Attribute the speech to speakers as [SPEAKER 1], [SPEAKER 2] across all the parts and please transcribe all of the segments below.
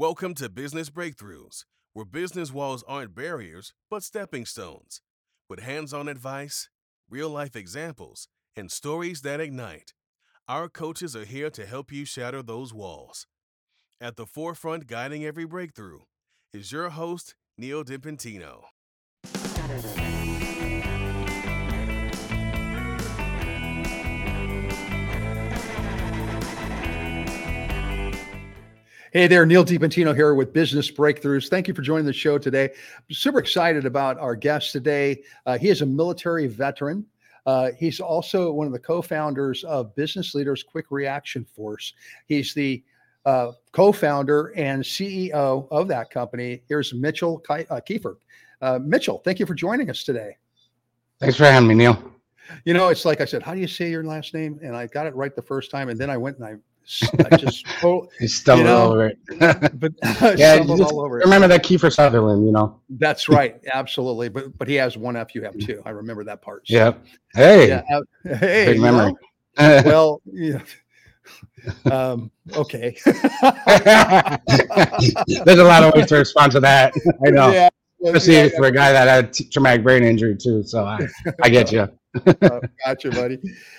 [SPEAKER 1] Welcome to Business Breakthroughs, where business walls aren't barriers, but stepping stones. With hands on advice, real life examples, and stories that ignite, our coaches are here to help you shatter those walls. At the forefront, guiding every breakthrough, is your host, Neal DiPentino.
[SPEAKER 2] Hey there, Neal DiPentino here with Business Breakthroughs. Thank you for joining the show today. I'm super excited about our guest today. Uh, he is a military veteran. Uh, he's also one of the co-founders of Business Leaders Quick Reaction Force. He's the uh, co-founder and CEO of that company. Here's Mitchell uh, Kieffer. Uh, Mitchell, thank you for joining us today.
[SPEAKER 3] Thanks for having me, Neal.
[SPEAKER 2] You know, it's like I said, how do you say your last name? And I got it right the first time, and then I went and I I just oh,
[SPEAKER 3] you stumbled you know, over it.
[SPEAKER 2] but yeah, all over
[SPEAKER 3] it. Remember that Kiefer Sutherland, you know.
[SPEAKER 2] That's right, absolutely. But but he has one F, you have two. I remember that part.
[SPEAKER 3] So. Yeah. Hey.
[SPEAKER 2] Yeah. Hey.
[SPEAKER 3] Big memory.
[SPEAKER 2] well, yeah. Um, okay.
[SPEAKER 3] There's a lot of ways to respond to that. I know. Yeah. Especially yeah, for a guy that had a traumatic brain injury too. So I, I get you
[SPEAKER 2] uh, gotcha, buddy.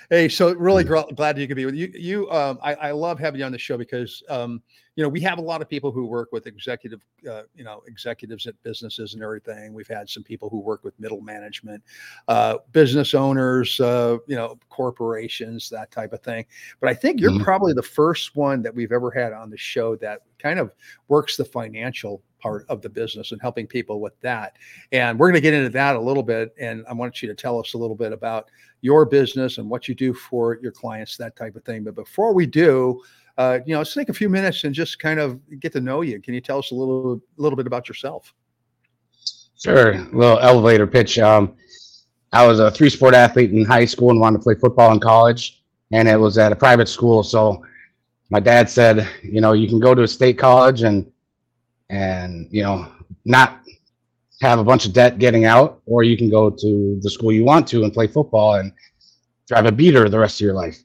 [SPEAKER 2] Hey, so really gr- glad you could be with you. You, um, I, I, love having you on the show because, um, you know, we have a lot of people who work with executive, uh, you know, executives at businesses and everything. We've had some people who work with middle management, uh, business owners, uh, you know, corporations, that type of thing. But I think you're mm-hmm. probably the first one that we've ever had on the show that kind of works the financial part of the business and helping people with that. And we're going to get into that a little bit. And I want you to tell us a little bit about your business and what you do for your clients, that type of thing. But before we do, uh, you know, let's take a few minutes and just kind of get to know you. Can you tell us a little, little bit about yourself?
[SPEAKER 3] Sure. A little elevator pitch. Um, I was a three sport athlete in high school and wanted to play football in college, and it was at a private school. So my dad said, you know, you can go to a state college and and you know not have a bunch of debt getting out, or you can go to the school you want to and play football and drive a beater the rest of your life.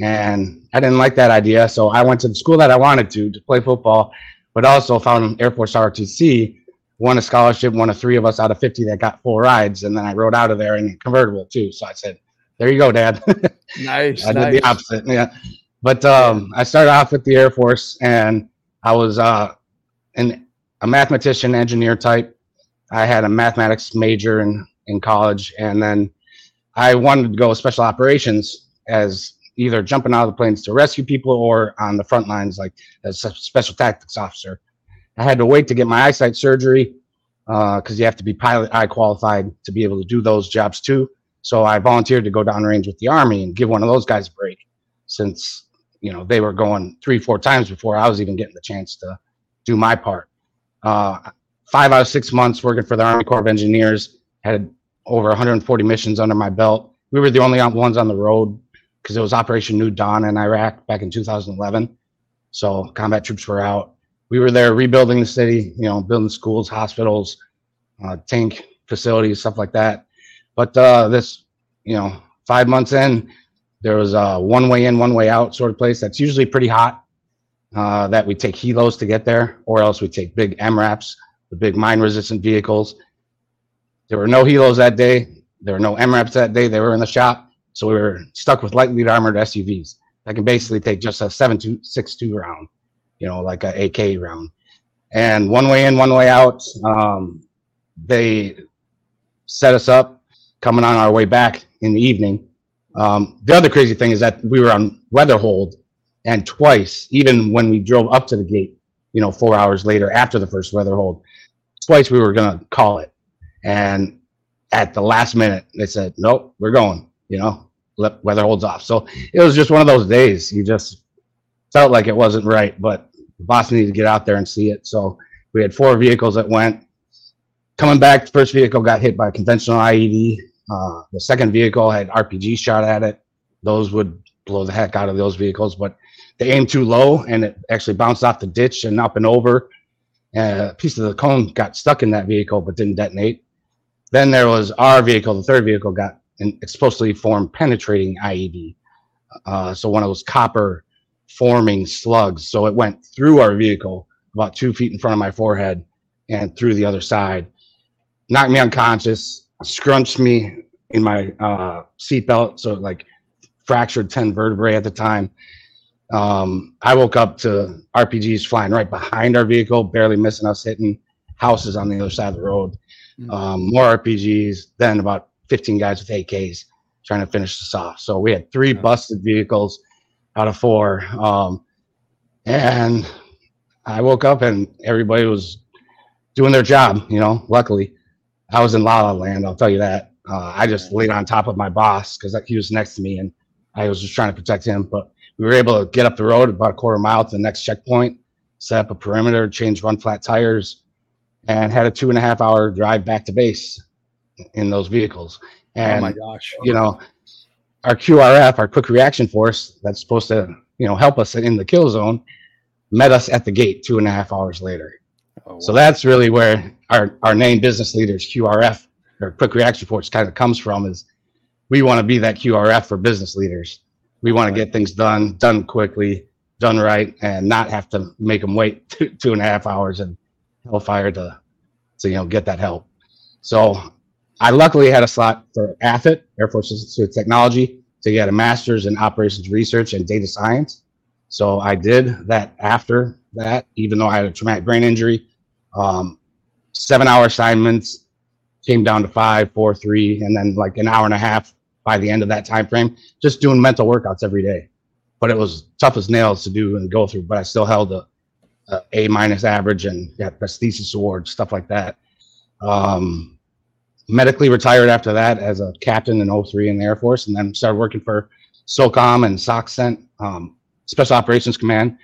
[SPEAKER 3] And I didn't like that idea, so I went to the school that I wanted to to play football, but also found Air Force ROTC, won a scholarship, one of three of us out of 50 that got full rides, and then I rode out of there in a convertible too. So I said, "There you go, Dad."
[SPEAKER 2] Nice.
[SPEAKER 3] I
[SPEAKER 2] nice.
[SPEAKER 3] did the opposite. Yeah, but um, I started off with the Air Force, and I was uh, an, a mathematician, engineer type. I had a mathematics major in, in college, and then I wanted to go special operations as either jumping out of the planes to rescue people or on the front lines, like as a special tactics officer. I had to wait to get my eyesight surgery because uh, you have to be pilot eye qualified to be able to do those jobs too. So I volunteered to go downrange with the Army and give one of those guys a break since you know they were going three, four times before I was even getting the chance to do my part. Uh, five out of six months working for the Army Corps of Engineers, had over 140 missions under my belt. We were the only ones on the road because it was Operation New Dawn in Iraq back in 2011. So combat troops were out. We were there rebuilding the city, you know, building schools, hospitals, uh, tank facilities, stuff like that. But uh, this, you know, five months in, there was a one way in, one way out sort of place that's usually pretty hot uh, that we take helos to get there, or else we take big MRAPs, the big mine resistant vehicles. There were no helos that day. There were no MRAPs that day. They were in the shop. So we were stuck with lightly armored SUVs that can basically take just a 7.62 round, you know, like a AK round. And one way in, one way out. Um, they set us up coming on our way back in the evening. Um, the other crazy thing is that we were on weather hold and twice, even when we drove up to the gate, you know, four hours later after the first weather hold, twice we were gonna call it, and at the last minute they said, "Nope, we're going." You know, weather holds off. So it was just one of those days. You just felt like it wasn't right, but the boss needed to get out there and see it. So we had four vehicles that went. Coming back, the first vehicle got hit by a conventional IED. Uh, the second vehicle had RPG shot at it. Those would blow the heck out of those vehicles, but they aimed too low and it actually bounced off the ditch and up and over. And a piece of the cone got stuck in that vehicle but didn't detonate. Then there was our vehicle, the third vehicle got an explosively formed penetrating IED. Uh, so one of those copper forming slugs. So it went through our vehicle, about two feet in front of my forehead and through the other side. Knocked me unconscious, scrunched me in my uh, seatbelt, so like fractured 10 vertebrae at the time. Um, I woke up to RPGs flying right behind our vehicle, barely missing us, hitting houses on the other side of the road.
[SPEAKER 2] Mm.
[SPEAKER 3] Um, more RPGs, then about 15 guys with AKs trying to finish us off. So we had three busted vehicles out of four. Um, and I woke up and everybody was doing their job, you know, luckily. I was in La La Land, I'll tell you that. Uh, I just laid on top of my boss because he was next to me and I was just trying to protect him. But we were able to get up the road about a quarter mile to the next checkpoint, set up a perimeter, change run flat tires, and had a two and a half hour drive back to base in those vehicles. And
[SPEAKER 2] oh my gosh.
[SPEAKER 3] you know, our QRF, our quick reaction force, that's supposed to, you know, help us in the kill zone, met us at the gate two and a half hours later.
[SPEAKER 2] Oh,
[SPEAKER 3] So that's really where our, our name business leaders, QRF, or quick reaction force kind of comes from is we want to be that QRF for business leaders. We want to get things done, done quickly, done right, and not have to make them wait two, two and a half hours and hellfire to, to, you know, get that help. So I luckily had a slot for AFIT, Air Force Institute of Technology, to get a master's in operations research and data science. So I did that after that, even though I had a traumatic brain injury. Um, seven hour assignments came down to five, four, three, and then like an hour and a half by the end of that time frame, just doing mental workouts every day. But it was tough as nails to do and go through. But I still held a, a A minus average and got best thesis awards, stuff like that. Um, medically retired after that as a captain in 03 in the Air Force, and then started working for SOCOM and SOCCENT, um, Special Operations Command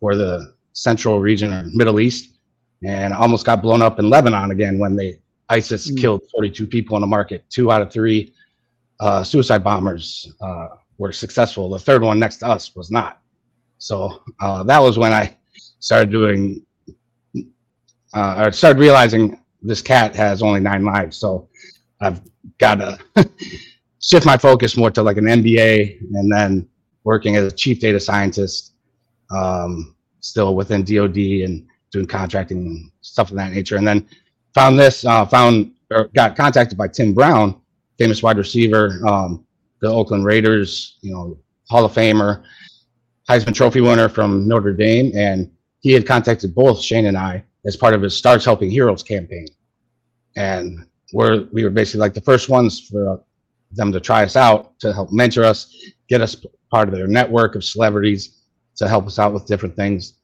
[SPEAKER 3] for the Central Region or Middle East, and almost got blown up in Lebanon again when they ISIS
[SPEAKER 2] Mm.
[SPEAKER 3] killed 42 people in the market. Two out of three uh, suicide bombers uh, were successful. The third one next to us was not. So uh, that was when I started doing. Uh, I started realizing this cat has only nine lives, so I've got to shift my focus more to like an MBA and then working as a chief data scientist, um, still within DoD and doing contracting and stuff of that nature. And then found this, uh, found or got contacted by Tim Brown, famous wide receiver, um, the Oakland Raiders, you know, Hall of Famer, Heisman Trophy winner from Notre Dame, and he had contacted both Shane and I as part of his Stars Helping Heroes campaign. And we're we were basically like the first ones for them to try us out to help mentor us, get us part of their network of celebrities to help us out with different things.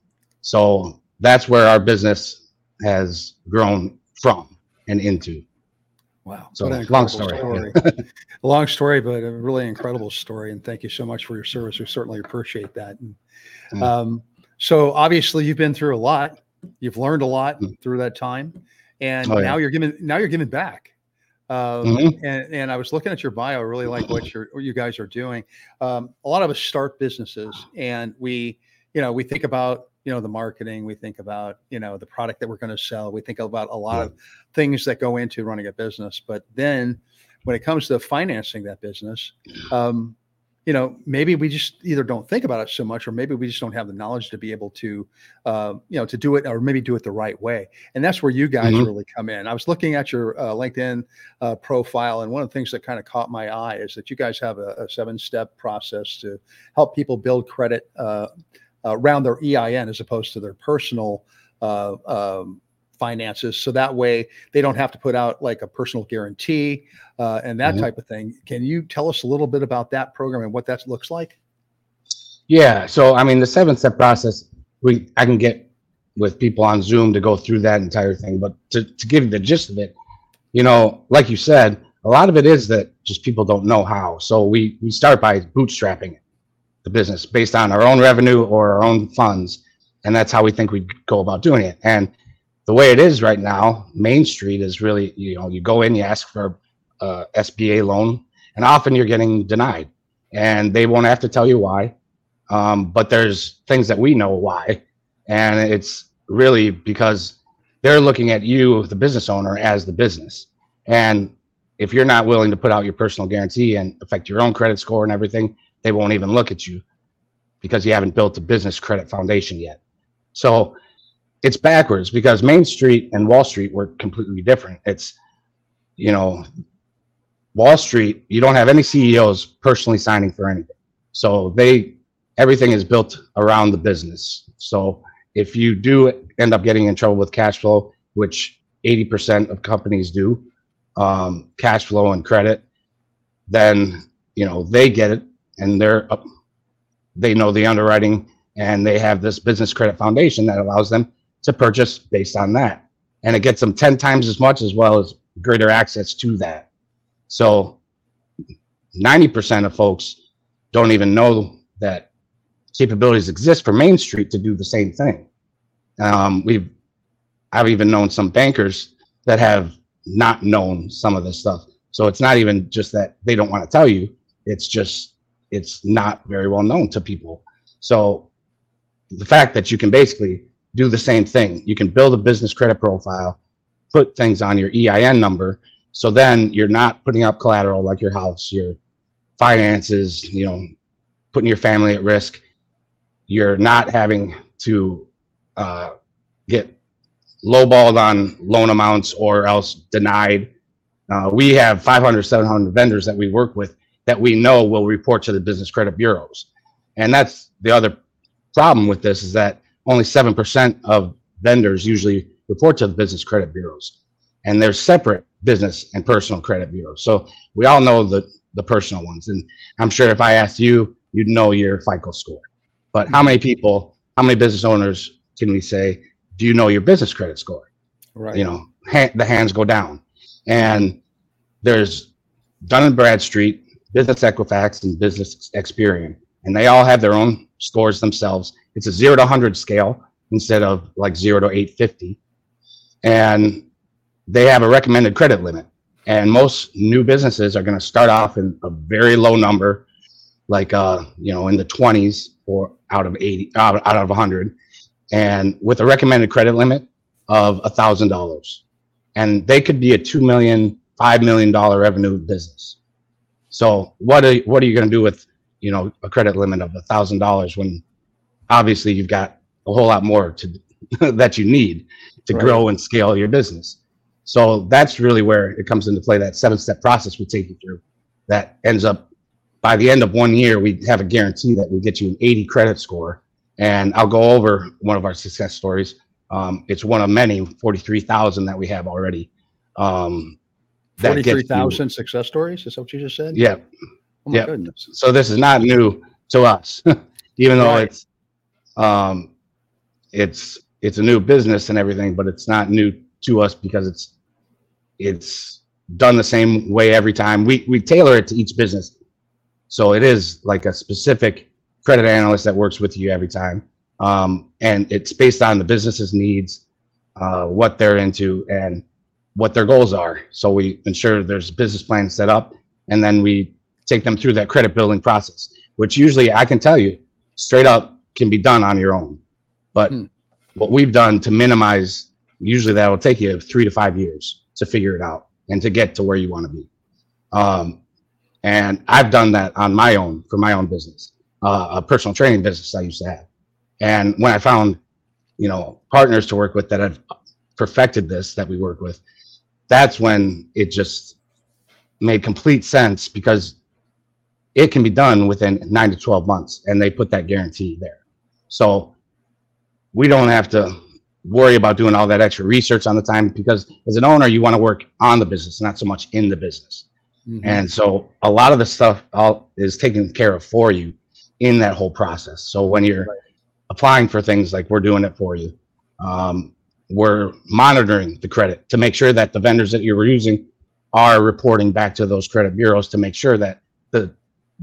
[SPEAKER 3] So that's where our business has grown from and into.
[SPEAKER 2] Wow.
[SPEAKER 3] So,
[SPEAKER 2] what an
[SPEAKER 3] long story.
[SPEAKER 2] story. a long story, but a really incredible story. And thank you so much for your service. We certainly appreciate that. And,
[SPEAKER 3] Mm.
[SPEAKER 2] um, so obviously you've been through a lot. You've learned a lot
[SPEAKER 3] Mm.
[SPEAKER 2] through that time. And
[SPEAKER 3] Oh, yeah.
[SPEAKER 2] now you're giving now you're giving back. Um,
[SPEAKER 3] Mhm.
[SPEAKER 2] and, and I was looking at your bio. I really like what you're what you guys are doing. Um, a lot of us start businesses and we, you know, we think about you know the marketing, we think about you know the product that we're going to sell, we think about a lot
[SPEAKER 3] Yeah.
[SPEAKER 2] of things that go into running a business. But then when it comes to financing that business, um, you know, maybe we just either don't think about it so much, or maybe we just don't have the knowledge to be able to, uh, you know, to do it, or maybe do it the right way. And that's where you guys
[SPEAKER 3] Mhm.
[SPEAKER 2] really come in. I was looking at your uh, LinkedIn uh, profile, and one of the things that kind of caught my eye is that you guys have a, a seven-step process to help people build credit uh, around their EIN as opposed to their personal uh, um, finances. So that way they don't have to put out like a personal guarantee uh, and that
[SPEAKER 3] Mhm.
[SPEAKER 2] type of thing. Can you tell us a little bit about that program and what that looks like?
[SPEAKER 3] Yeah. So I mean, the seven step process, we I can get with people on Zoom to go through that entire thing. But to, to give you the gist of it, you know, like you said, a lot of it is that just people don't know how. So we we start by bootstrapping the business based on our own revenue or our own funds, and that's how we think we go about doing it. And the way it is right now, Main Street is really you know you go in, you ask for a SBA loan, and often you're getting denied, and they won't have to tell you why. Um, but there's things that we know why, and it's really because they're looking at you, the business owner, as the business. And if you're not willing to put out your personal guarantee and affect your own credit score and everything, they won't even look at you because you haven't built a business credit foundation yet. So it's backwards because Main Street and Wall Street were completely different. It's, you know, Wall Street, you don't have any CEOs personally signing for anything. So they, everything is built around the business. So if you do end up getting in trouble with cash flow, which 80% of companies do, um, cash flow and credit, then, you know, they get it and they're, they know the underwriting and they have this business credit foundation that allows them to purchase based on that. And it gets them 10 times as much as well as greater access to that. So 90% of folks don't even know that capabilities exist for Main Street to do the same thing. Um, we've, I've even known some bankers that have not known some of this stuff. So it's not even just that they don't want to tell you. It's just, it's not very well known to people. So the fact that you can basically do the same thing, you can build a business credit profile, put things on your EIN number. So then you're not putting up collateral like your house, your finances, you know, putting your family at risk. You're not having to uh, get lowballed on loan amounts or else denied. Uh, we have 500, 700 vendors that we work with that we know will report to the business credit bureaus. And that's the other problem with this is that only 7% of vendors usually report to the business credit bureaus. And they're separate business and personal credit bureaus. So we all know the, the personal ones. And I'm sure if I asked you, you'd know your FICO score. But how many people, how many business owners can we say, do you know your business credit score?
[SPEAKER 2] Right.
[SPEAKER 3] You know, ha- the hands go down. And there's Dun and Bradstreet, Business Equifax, and Business Experian. And they all have their own scores themselves. It's a zero to 100 scale instead of like zero to 850. And they have a recommended credit limit. And most new businesses are going to start off in a very low number, like, uh, you know, in the 20s or out of 80, out, out of 100. And with a recommended credit limit of a thousand dollars. And they could be a two million, five million dollar revenue business. So what are, what are you going to do with, you know, a credit limit of a thousand dollars when obviously you've got a whole lot more to that you need to
[SPEAKER 2] Right.
[SPEAKER 3] grow and scale your business. So that's really where it comes into play. That seven step process we take you through that ends up by the end of one year, we have a guarantee that we get you an 80 credit score. And I'll go over one of our success stories. Um, it's one of many 43,000 that we have already. Um, that gets you-
[SPEAKER 2] Forty-three thousand success stories. Is that what you just said?
[SPEAKER 3] Yeah.
[SPEAKER 2] Oh my
[SPEAKER 3] yeah.
[SPEAKER 2] goodness.
[SPEAKER 3] So this is not new to us, even though
[SPEAKER 2] Right.
[SPEAKER 3] it's, um, it's, it's a new business and everything, but it's not new to us because it's, it's done the same way every time. We, we tailor it to each business. So it is like a specific credit analyst that works with you every time. Um, and it's based on the business's needs, uh, what they're into and what their goals are. So we ensure there's a business plan set up and then we take them through that credit building process, which usually I can tell you straight up can be done on your own. But
[SPEAKER 2] Hmm.
[SPEAKER 3] what we've done to minimize, usually that will take you three to five years to figure it out and to get to where you want to be. Um, and I've done that on my own for my own business, uh, a personal training business I used to have. And when I found, you know, partners to work with that have perfected this that we work with, that's when it just made complete sense because it can be done within nine to 12 months and they put that guarantee there. So we don't have to worry about doing all that extra research on the time because as an owner, you want to work on the business, not so much in the business.
[SPEAKER 2] Mhm.
[SPEAKER 3] And so a lot of the stuff all is taken care of for you in that whole process. So when you're applying for things like we're doing it for you, um, we're monitoring the credit to make sure that the vendors that you're using are reporting back to those credit bureaus to make sure that the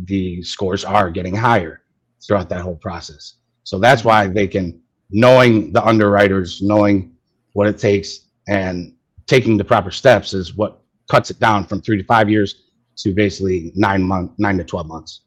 [SPEAKER 3] the scores are getting higher throughout that whole process. So that's why they can knowing the underwriters, knowing what it takes and taking the proper steps is what cuts it down from three to five years to basically nine month, nine to 12 months.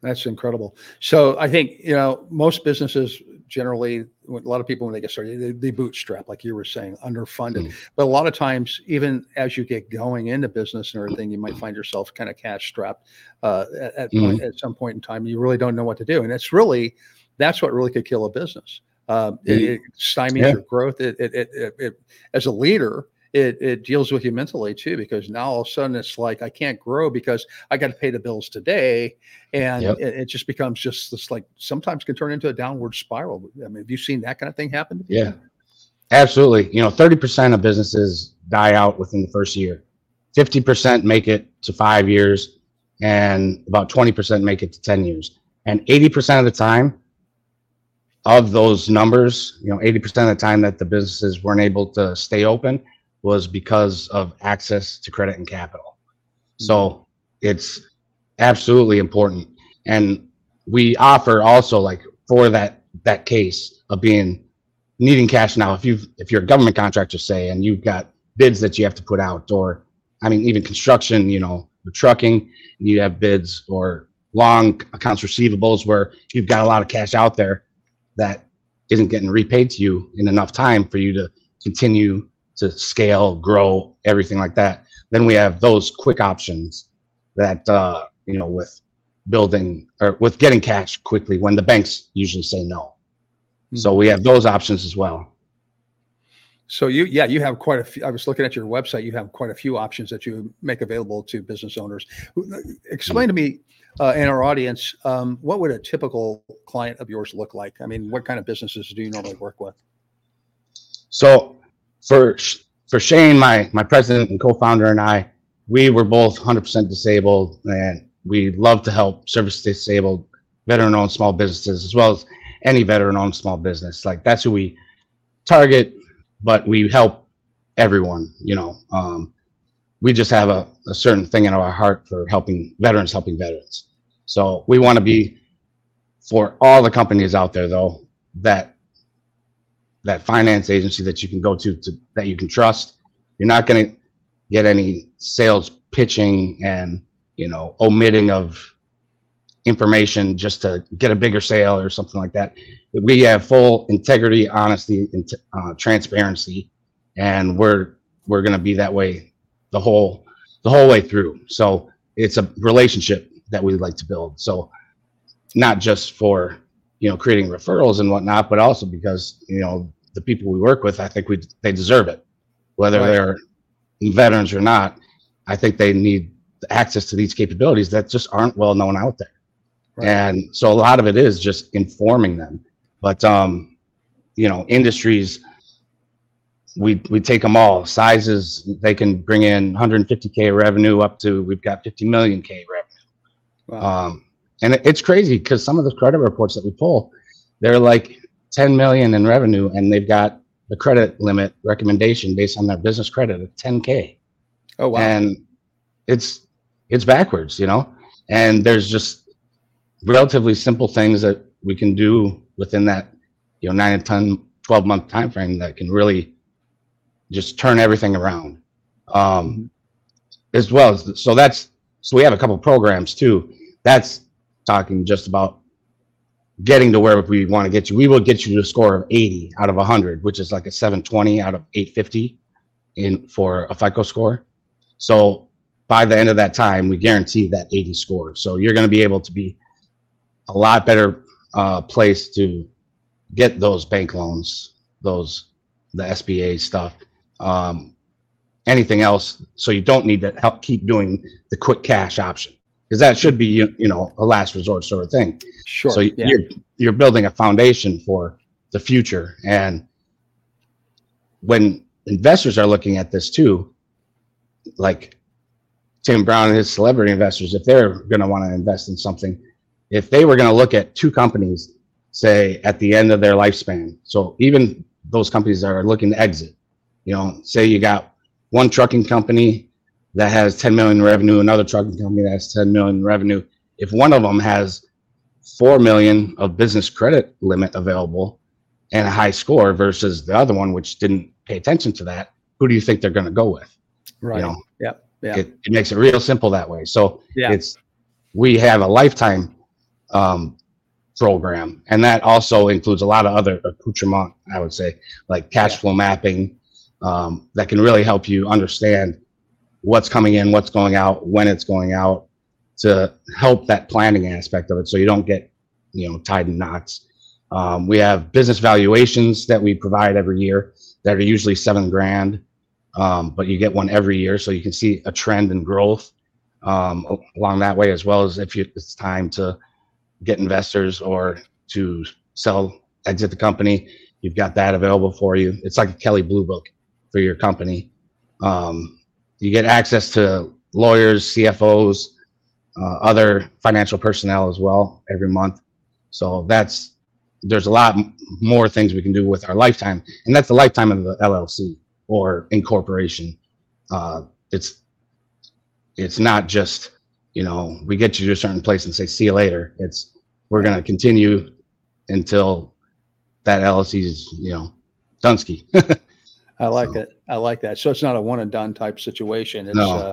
[SPEAKER 2] That's incredible. So I think, you know, most businesses generally, a lot of people, when they get started, they, they bootstrap, like you were saying, underfunded.
[SPEAKER 3] Mm.
[SPEAKER 2] But a lot of times, even as you get going into business and everything, you might find yourself kind of cash strapped uh, at, at,
[SPEAKER 3] Mm-hmm.
[SPEAKER 2] point, at some point in time. You really don't know what to do. And it's really, that's what really could kill a business. Uh, it, it stymies
[SPEAKER 3] Yeah.
[SPEAKER 2] your growth. It, it, it, it, it, as a leader, it, it deals with you mentally too, because now all of a sudden it's like, I can't grow because I got to pay the bills today. And
[SPEAKER 3] Yep.
[SPEAKER 2] it, it just becomes just this like sometimes can turn into a downward spiral. I mean, have you seen that kind of thing happen?
[SPEAKER 3] Yeah, absolutely. You know, 30% of businesses die out within the first year, 50% make it to five years, and about 20% make it to 10 years. And 80% of the time, of those numbers, you know, 80% of the time that the businesses weren't able to stay open was because of access to credit and capital. So mm-hmm. it's absolutely important. And we offer also like for that that case of being needing cash now if you if you're a government contractor say and you've got bids that you have to put out or i mean even construction you know the trucking you have bids or long accounts receivables where you've got a lot of cash out there that isn't getting repaid to you in enough time for you to continue to scale grow everything like that then we have those quick options that uh you know with building or with getting cash quickly when the banks usually say no so we have those options as well.
[SPEAKER 2] So you, yeah, you have quite a few. I was looking at your website. You have quite a few options that you make available to business owners. Explain to me uh, and our audience, um, what would a typical client of yours look like? I mean, what kind of businesses do you normally work with?
[SPEAKER 3] So for for Shane, my my president and co-founder and I, we were both 100% disabled, and we love to help service disabled, veteran-owned small businesses as well as any veteran-owned small business. Like that's who we target, but we help everyone. You know, um, we just have a, a certain thing in our heart for helping veterans, helping veterans. So we want to be for all the companies out there, though, that that finance agency that you can go to, to that you can trust. You're not going to get any sales pitching and you know omitting of information just to get a bigger sale or something like that. We have full integrity, honesty, and uh, transparency, and we're we're going to be that way the whole the whole way through. So it's a relationship that we like to build. So not just for you know creating referrals and whatnot, but also because you know the people we work with, I think we they deserve it, whether
[SPEAKER 2] Right.
[SPEAKER 3] they're veterans or not. I think they need access to these capabilities that just aren't well known out there.
[SPEAKER 2] Right.
[SPEAKER 3] And so a lot of it is just informing them. But um, you know, industries we we take them all sizes. They can bring in 150k revenue up to we've got 50 million k revenue.
[SPEAKER 2] Wow.
[SPEAKER 3] Um, and it's crazy because some of the credit reports that we pull, they're like 10 million in revenue, and they've got the credit limit recommendation based on their business credit at 10k,
[SPEAKER 2] oh wow.
[SPEAKER 3] and it's it's backwards, you know. And there's just relatively simple things that we can do within that, you know, nine to 10, 12 month time frame that can really just turn everything around. Um, as well as so that's so we have a couple programs too. That's talking just about getting to where we want to get you. We will get you to a score of 80 out of 100, which is like a 720 out of 850 in for a FICO score. So by the end of that time, we guarantee that 80 score. So you're going to be able to be a lot better uh, place to get those bank loans, those the SBA stuff, um, anything else. So you don't need to help keep doing the quick cash option because that should be you, you know a last resort sort of thing.
[SPEAKER 2] sure.
[SPEAKER 3] So
[SPEAKER 2] yeah.
[SPEAKER 3] you're you're building a foundation for the future, and when investors are looking at this too, like Tim Brown and his celebrity investors, if they're going to want to invest in something, if they were going to look at two companies, say at the end of their lifespan, so even those companies that are looking to exit, you know, say you got one trucking company that has 10 million revenue, another trucking company that has 10 million revenue. If one of them has 4 million of business credit limit available and a high score versus the other one, which didn't pay attention to that, who do you think they're going to go with?
[SPEAKER 2] right.
[SPEAKER 3] You know,
[SPEAKER 2] yeah. Yeah.
[SPEAKER 3] it, it makes it real simple that way. So
[SPEAKER 2] Yeah.
[SPEAKER 3] it's, we have a lifetime um, program, and that also includes a lot of other accoutrement, I would say, like cash flow mapping um, that can really help you understand what's coming in, what's going out, when it's going out to help that planning aspect of it so you don't get, you know, tied in knots. Um, we have business valuations that we provide every year that are usually seven grand, um, but you get one every year, so you can see a trend in growth um, along that way, as well as if you, it's time to get investors or to sell, exit the company. You've got that available for you. It's like a Kelley Blue Book for your company. Um, you get access to lawyers, CFOs, uh, other financial personnel as well every month. So that's there's a lot more things we can do with our lifetime, and that's the lifetime of the LLC or incorporation. Uh, it's it's not just you know we get you to a certain place and say see you later. It's we're going to continue until that LLC is you know Dunsky.
[SPEAKER 2] I like it. I like that. So it's not a one and done type situation. It's,
[SPEAKER 3] No.
[SPEAKER 2] uh,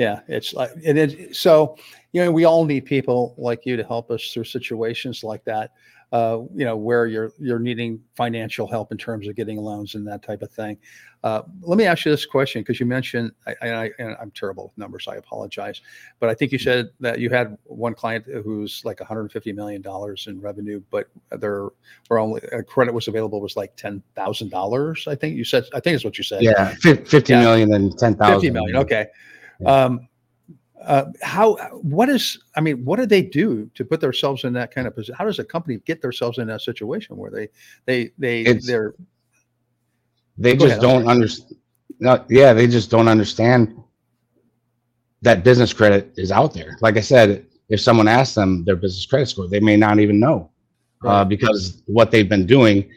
[SPEAKER 2] yeah, it's like, it is. So, you know, we all need people like you to help us through situations like that. Uh, you know, where you're, you're needing financial help in terms of getting loans and that type of thing. Uh, let me ask you this question because you mentioned, I, I, and I'm terrible with numbers. I apologize, but I think you said that you had one client who's like 150 million dollars in revenue, but their were only uh, credit was available was like ten thousand dollars. I think you said. I think is what you said.
[SPEAKER 3] yeah, fif- fifty
[SPEAKER 2] Yeah.
[SPEAKER 3] million and ten thousand.
[SPEAKER 2] 50 million. Okay. Um, uh, how, what is, I mean, what do they do to put themselves in that kind of position? How does a company get themselves in that situation where they, they, they,
[SPEAKER 3] It's-
[SPEAKER 2] they're,
[SPEAKER 3] they just
[SPEAKER 2] ahead,
[SPEAKER 3] don't understand. No, yeah, they just don't understand that business credit is out there. Like I said, if someone asks them their business credit score, they may not even know uh, because what they've been doing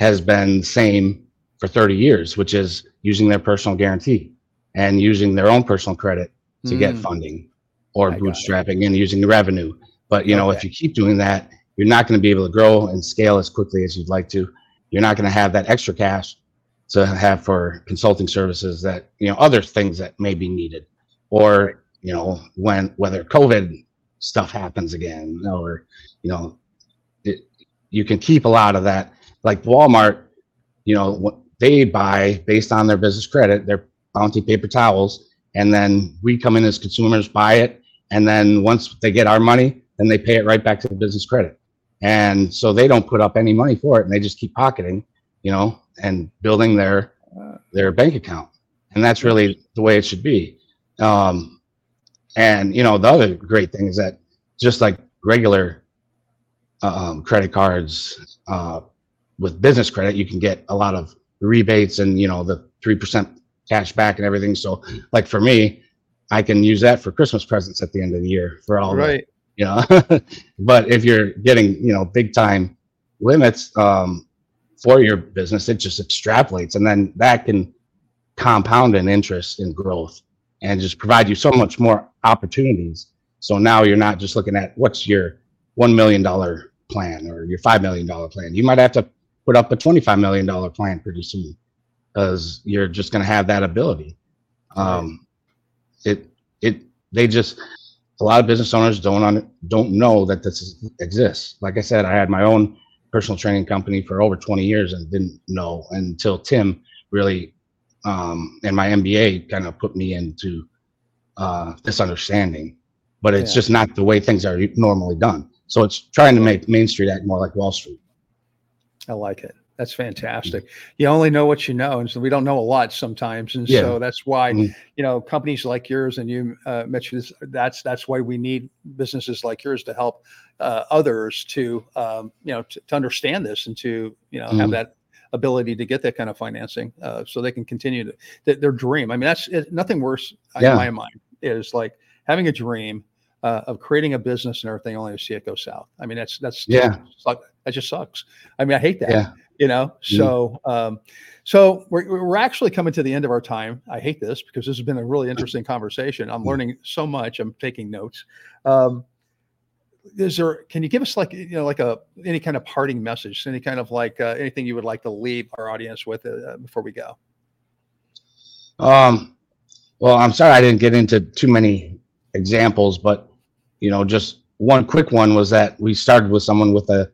[SPEAKER 3] has been same for 30 years, which is using their personal guarantee and using their own personal credit to get
[SPEAKER 2] Mm,
[SPEAKER 3] funding or
[SPEAKER 2] I
[SPEAKER 3] bootstrapping and using the revenue. But you know, if you keep doing that, you're not going to be able to grow and scale as quickly as you'd like to. You're not going to have that extra cash to have for consulting services that you know other things that may be needed, or you know when whether COVID stuff happens again, or you know it, you can keep a lot of that. Like Walmart, you know they buy based on their business credit, their bounty paper towels, and then we come in as consumers, buy it, and then once they get our money, then they pay it right back to the business credit. And so they don't put up any money for it, and they just keep pocketing, you know, and building their their bank account. And that's really the way it should be. Um, and you know, the other great thing is that just like regular um, credit cards uh, with business credit, you can get a lot of rebates and you know the three percent cash back and everything. So, like for me, I can use that for Christmas presents at the end of the year for all
[SPEAKER 2] right.
[SPEAKER 3] the you know? But if you're getting you know big time limits um, for your business it just extrapolates. And then that can compound in interest and growth and just provide you so much more opportunities. So now you're not just looking at what's your $1 million plan or your $5 million plan. You might have to put up a $25 million plan pretty soon because you're just going to have that ability um, it it they just a lot of business owners don't un, don't know that this is, exists. Like I said, I had my own personal training company for over 20 years and didn't know until Tim really um, and my MBA kind of put me into uh, this understanding. But it's
[SPEAKER 2] Yeah.
[SPEAKER 3] just not the way things are normally done. So it's trying to make Main Street act more like Wall Street.
[SPEAKER 2] I like it. That's fantastic. You only know what you know, and so we don't know a lot sometimes, and
[SPEAKER 3] Yeah.
[SPEAKER 2] so that's why
[SPEAKER 3] Mhm.
[SPEAKER 2] you know companies like yours and you, uh, Mitch. This, that's that's why we need businesses like yours to help uh, others to um, you know to, to understand this and to you know have
[SPEAKER 3] Mhm.
[SPEAKER 2] that ability to get that kind of financing, uh, so they can continue to th- their dream. I mean, that's it, nothing worse
[SPEAKER 3] Yeah.
[SPEAKER 2] in my mind is like having a dream. Uh, of creating a business and everything, only to see it go south. I mean, that's that's
[SPEAKER 3] Yeah.
[SPEAKER 2] suck- that just sucks. I mean, I hate that
[SPEAKER 3] Yeah.
[SPEAKER 2] you know
[SPEAKER 3] Mhm.
[SPEAKER 2] so um so we're, we're actually coming to the end of our time i hate this because this has been a really interesting conversation i'm
[SPEAKER 3] Mhm.
[SPEAKER 2] learning so much i'm taking notes um is there can you give us like you know like a any kind of parting message any kind of like uh, anything you would like to leave our audience with uh, before we go
[SPEAKER 3] Um, well, I'm sorry I didn't get into too many examples, but you know, just one quick one was that we started with someone with a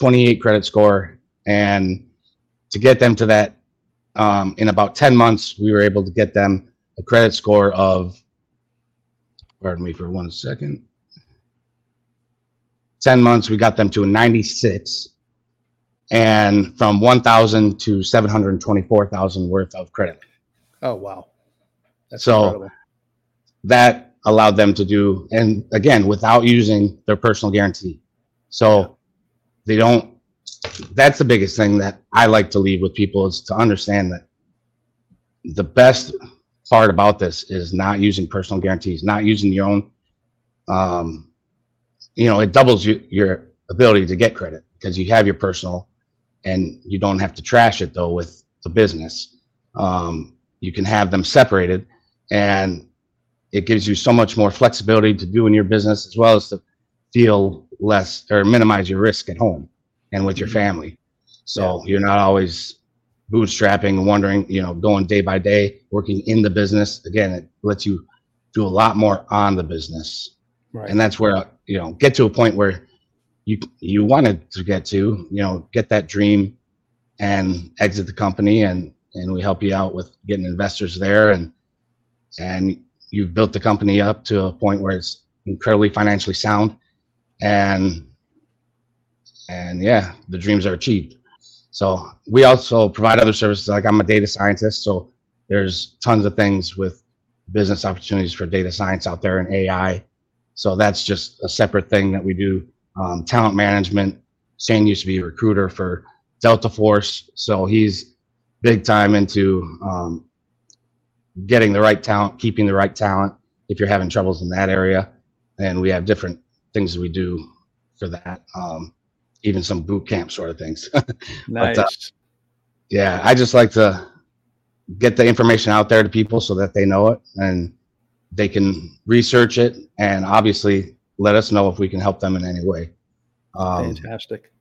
[SPEAKER 3] 28 credit score, and to get them to that, um, in about 10 months, we were able to get them a credit score of, pardon me for one second. 10 months, we got them to a 96, and from 1,000 to 724,000 worth of credit.
[SPEAKER 2] Oh, wow. That's
[SPEAKER 3] So-
[SPEAKER 2] incredible.
[SPEAKER 3] That allowed them to do, and again, without using their personal guarantee. So they don't, that's the biggest thing that I like to leave with people is to understand that the best part about this is not using personal guarantees, not using your own. Um, you know, it doubles you, your ability to get credit because you have your personal and you don't have to trash it though with the business. Um, you can have them separated and it gives you so much more flexibility to do in your business as well as to feel less or minimize your risk at home and with your
[SPEAKER 2] Mhm.
[SPEAKER 3] family. So you're not always bootstrapping and wondering, you know, going day by day, working in the business. Again, it lets you do a lot more on the business.
[SPEAKER 2] Right.
[SPEAKER 3] And that's where, you know, get to a point where you you wanted to get to, you know, get that dream and exit the company and and we help you out with getting investors there and and you've built the company up to a point where it's incredibly financially sound. And and yeah the dreams are achieved. So we also provide other services. Like i'm a data scientist so there's tons of things with business opportunities for data science out there and ai so that's just a separate thing that we do. Um, talent management. Shane used to be a recruiter for delta force so he's big time into um, getting the right talent, keeping the right talent if you're having troubles in that area. And we have different things we do for that. Um, even some boot camp sort of things.
[SPEAKER 2] Nice.
[SPEAKER 3] uh, yeah, I just like to get the information out there to people so that they know it and they can research it and obviously let us know if we can help them in any way. Um,
[SPEAKER 2] Fantastic.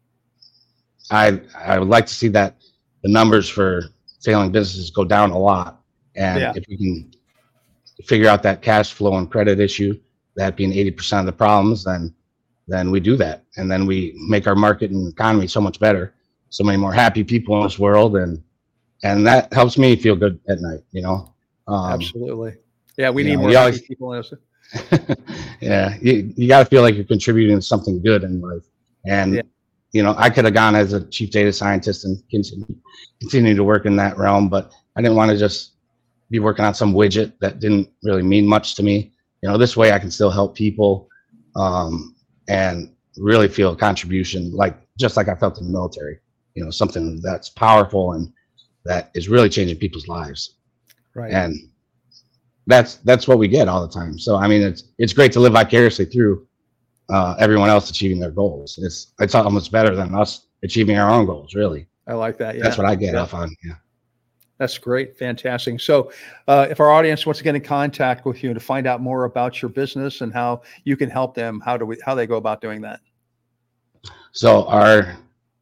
[SPEAKER 3] I I would like to see that the numbers for failing businesses go down a lot. And
[SPEAKER 2] Yeah.
[SPEAKER 3] if we can figure out that cash flow and credit issue, that being eighty percent of the problems, then then we do that. And then we make our market and economy so much better. So many more happy people in this world and and that helps me feel good at night, you know. Um,
[SPEAKER 2] Absolutely. Yeah, we need
[SPEAKER 3] know,
[SPEAKER 2] more happy
[SPEAKER 3] always-
[SPEAKER 2] people in us.
[SPEAKER 3] yeah, you, you got to feel like you're contributing to something good in life. And
[SPEAKER 2] Yeah.
[SPEAKER 3] you know, I could have gone as a chief data scientist and continue, continue to work in that realm, but I didn't want to just be working on some widget that didn't really mean much to me. You know, this way I can still help people um, and really feel a contribution, like just like I felt in the military. You know, something that's powerful and that is really changing people's lives
[SPEAKER 2] Right.
[SPEAKER 3] and that's that's what we get all the time so i mean it's it's great to live vicariously through uh, everyone else achieving their goals it's it's almost better than us achieving our own goals really
[SPEAKER 2] I like that. Yeah.
[SPEAKER 3] that's what i get
[SPEAKER 2] Yeah.
[SPEAKER 3] off on yeah
[SPEAKER 2] That's great. Fantastic. So, uh, if our audience wants to get in contact with you to find out more about your business and how you can help them, how do we, how they go about doing that?
[SPEAKER 3] so our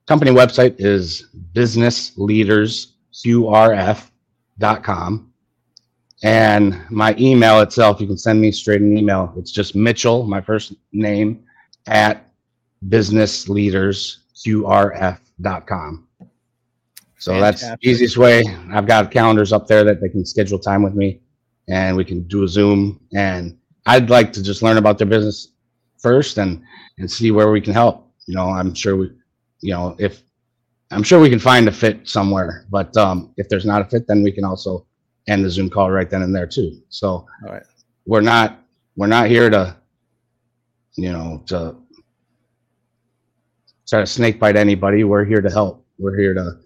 [SPEAKER 3] company website is businessleadersqrf.com and my email itself you can send me straight an email it's just mitchell my first name at businessleadersqrf.com So that's the
[SPEAKER 2] Fantastic.
[SPEAKER 3] easiest way. I've got calendars up there that they can schedule time with me and we can do a Zoom. And I'd like to just learn about their business first and, and see where we can help. You know, I'm sure we, you know, if, I'm sure we can find a fit somewhere, but um, if there's not a fit, then we can also end the Zoom call right then and there too. So
[SPEAKER 2] All right.
[SPEAKER 3] we're not, we're not here to, you know, to try to snake bite anybody. We're here to help. We're here to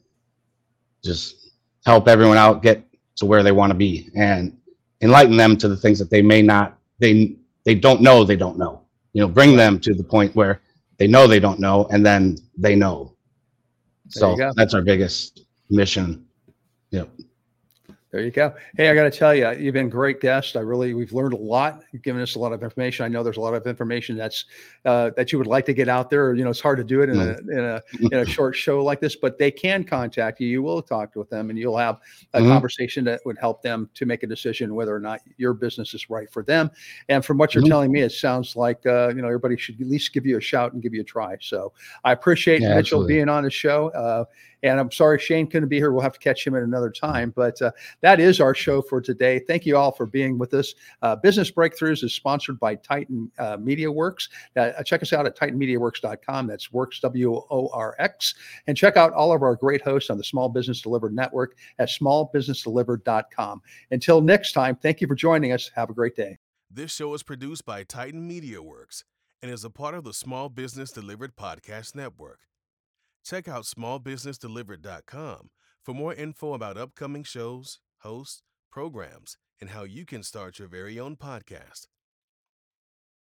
[SPEAKER 3] just help everyone out get to where they want to be and enlighten them to the things that they may not they they don't know they don't know. You know bring them to the point where they know they don't know and then they know.
[SPEAKER 2] There
[SPEAKER 3] so that's our biggest mission. Yep
[SPEAKER 2] There you go. Hey, I got to tell you, you've been a great guest. I really, we've learned a lot. You've given us a lot of information. I know there's a lot of information that's uh, that you would like to get out there. You know, it's hard to do it in a in a in a short show like this, but they can contact you. You will talk with them, and you'll have a
[SPEAKER 3] Mhm.
[SPEAKER 2] conversation that would help them to make a decision whether or not your business is right for them. And from what you're
[SPEAKER 3] Mhm.
[SPEAKER 2] telling me, it sounds like uh, you know everybody should at least give you a shout and give you a try. So I appreciate
[SPEAKER 3] Yeah,
[SPEAKER 2] Mitchell
[SPEAKER 3] absolutely.
[SPEAKER 2] being on the show. Uh, and I'm sorry Shane couldn't be here. We'll have to catch him at another time. But uh, that is our show for today. Thank you all for being with us. Uh, Business Breakthroughs is sponsored by Titan uh, Media Works. Uh, check us out at titanmediaworx.com. That's works, W O R X. And check out all of our great hosts on the Small Business Delivered Network at smallbusinessdelivered.com. Until next time, thank you for joining us. Have a great day.
[SPEAKER 1] This show is produced by Titan Media Works and is a part of the Small Business Delivered Podcast Network. Check out smallbusinessdelivered.com for more info about upcoming shows, hosts, programs, and how you can start your very own podcast.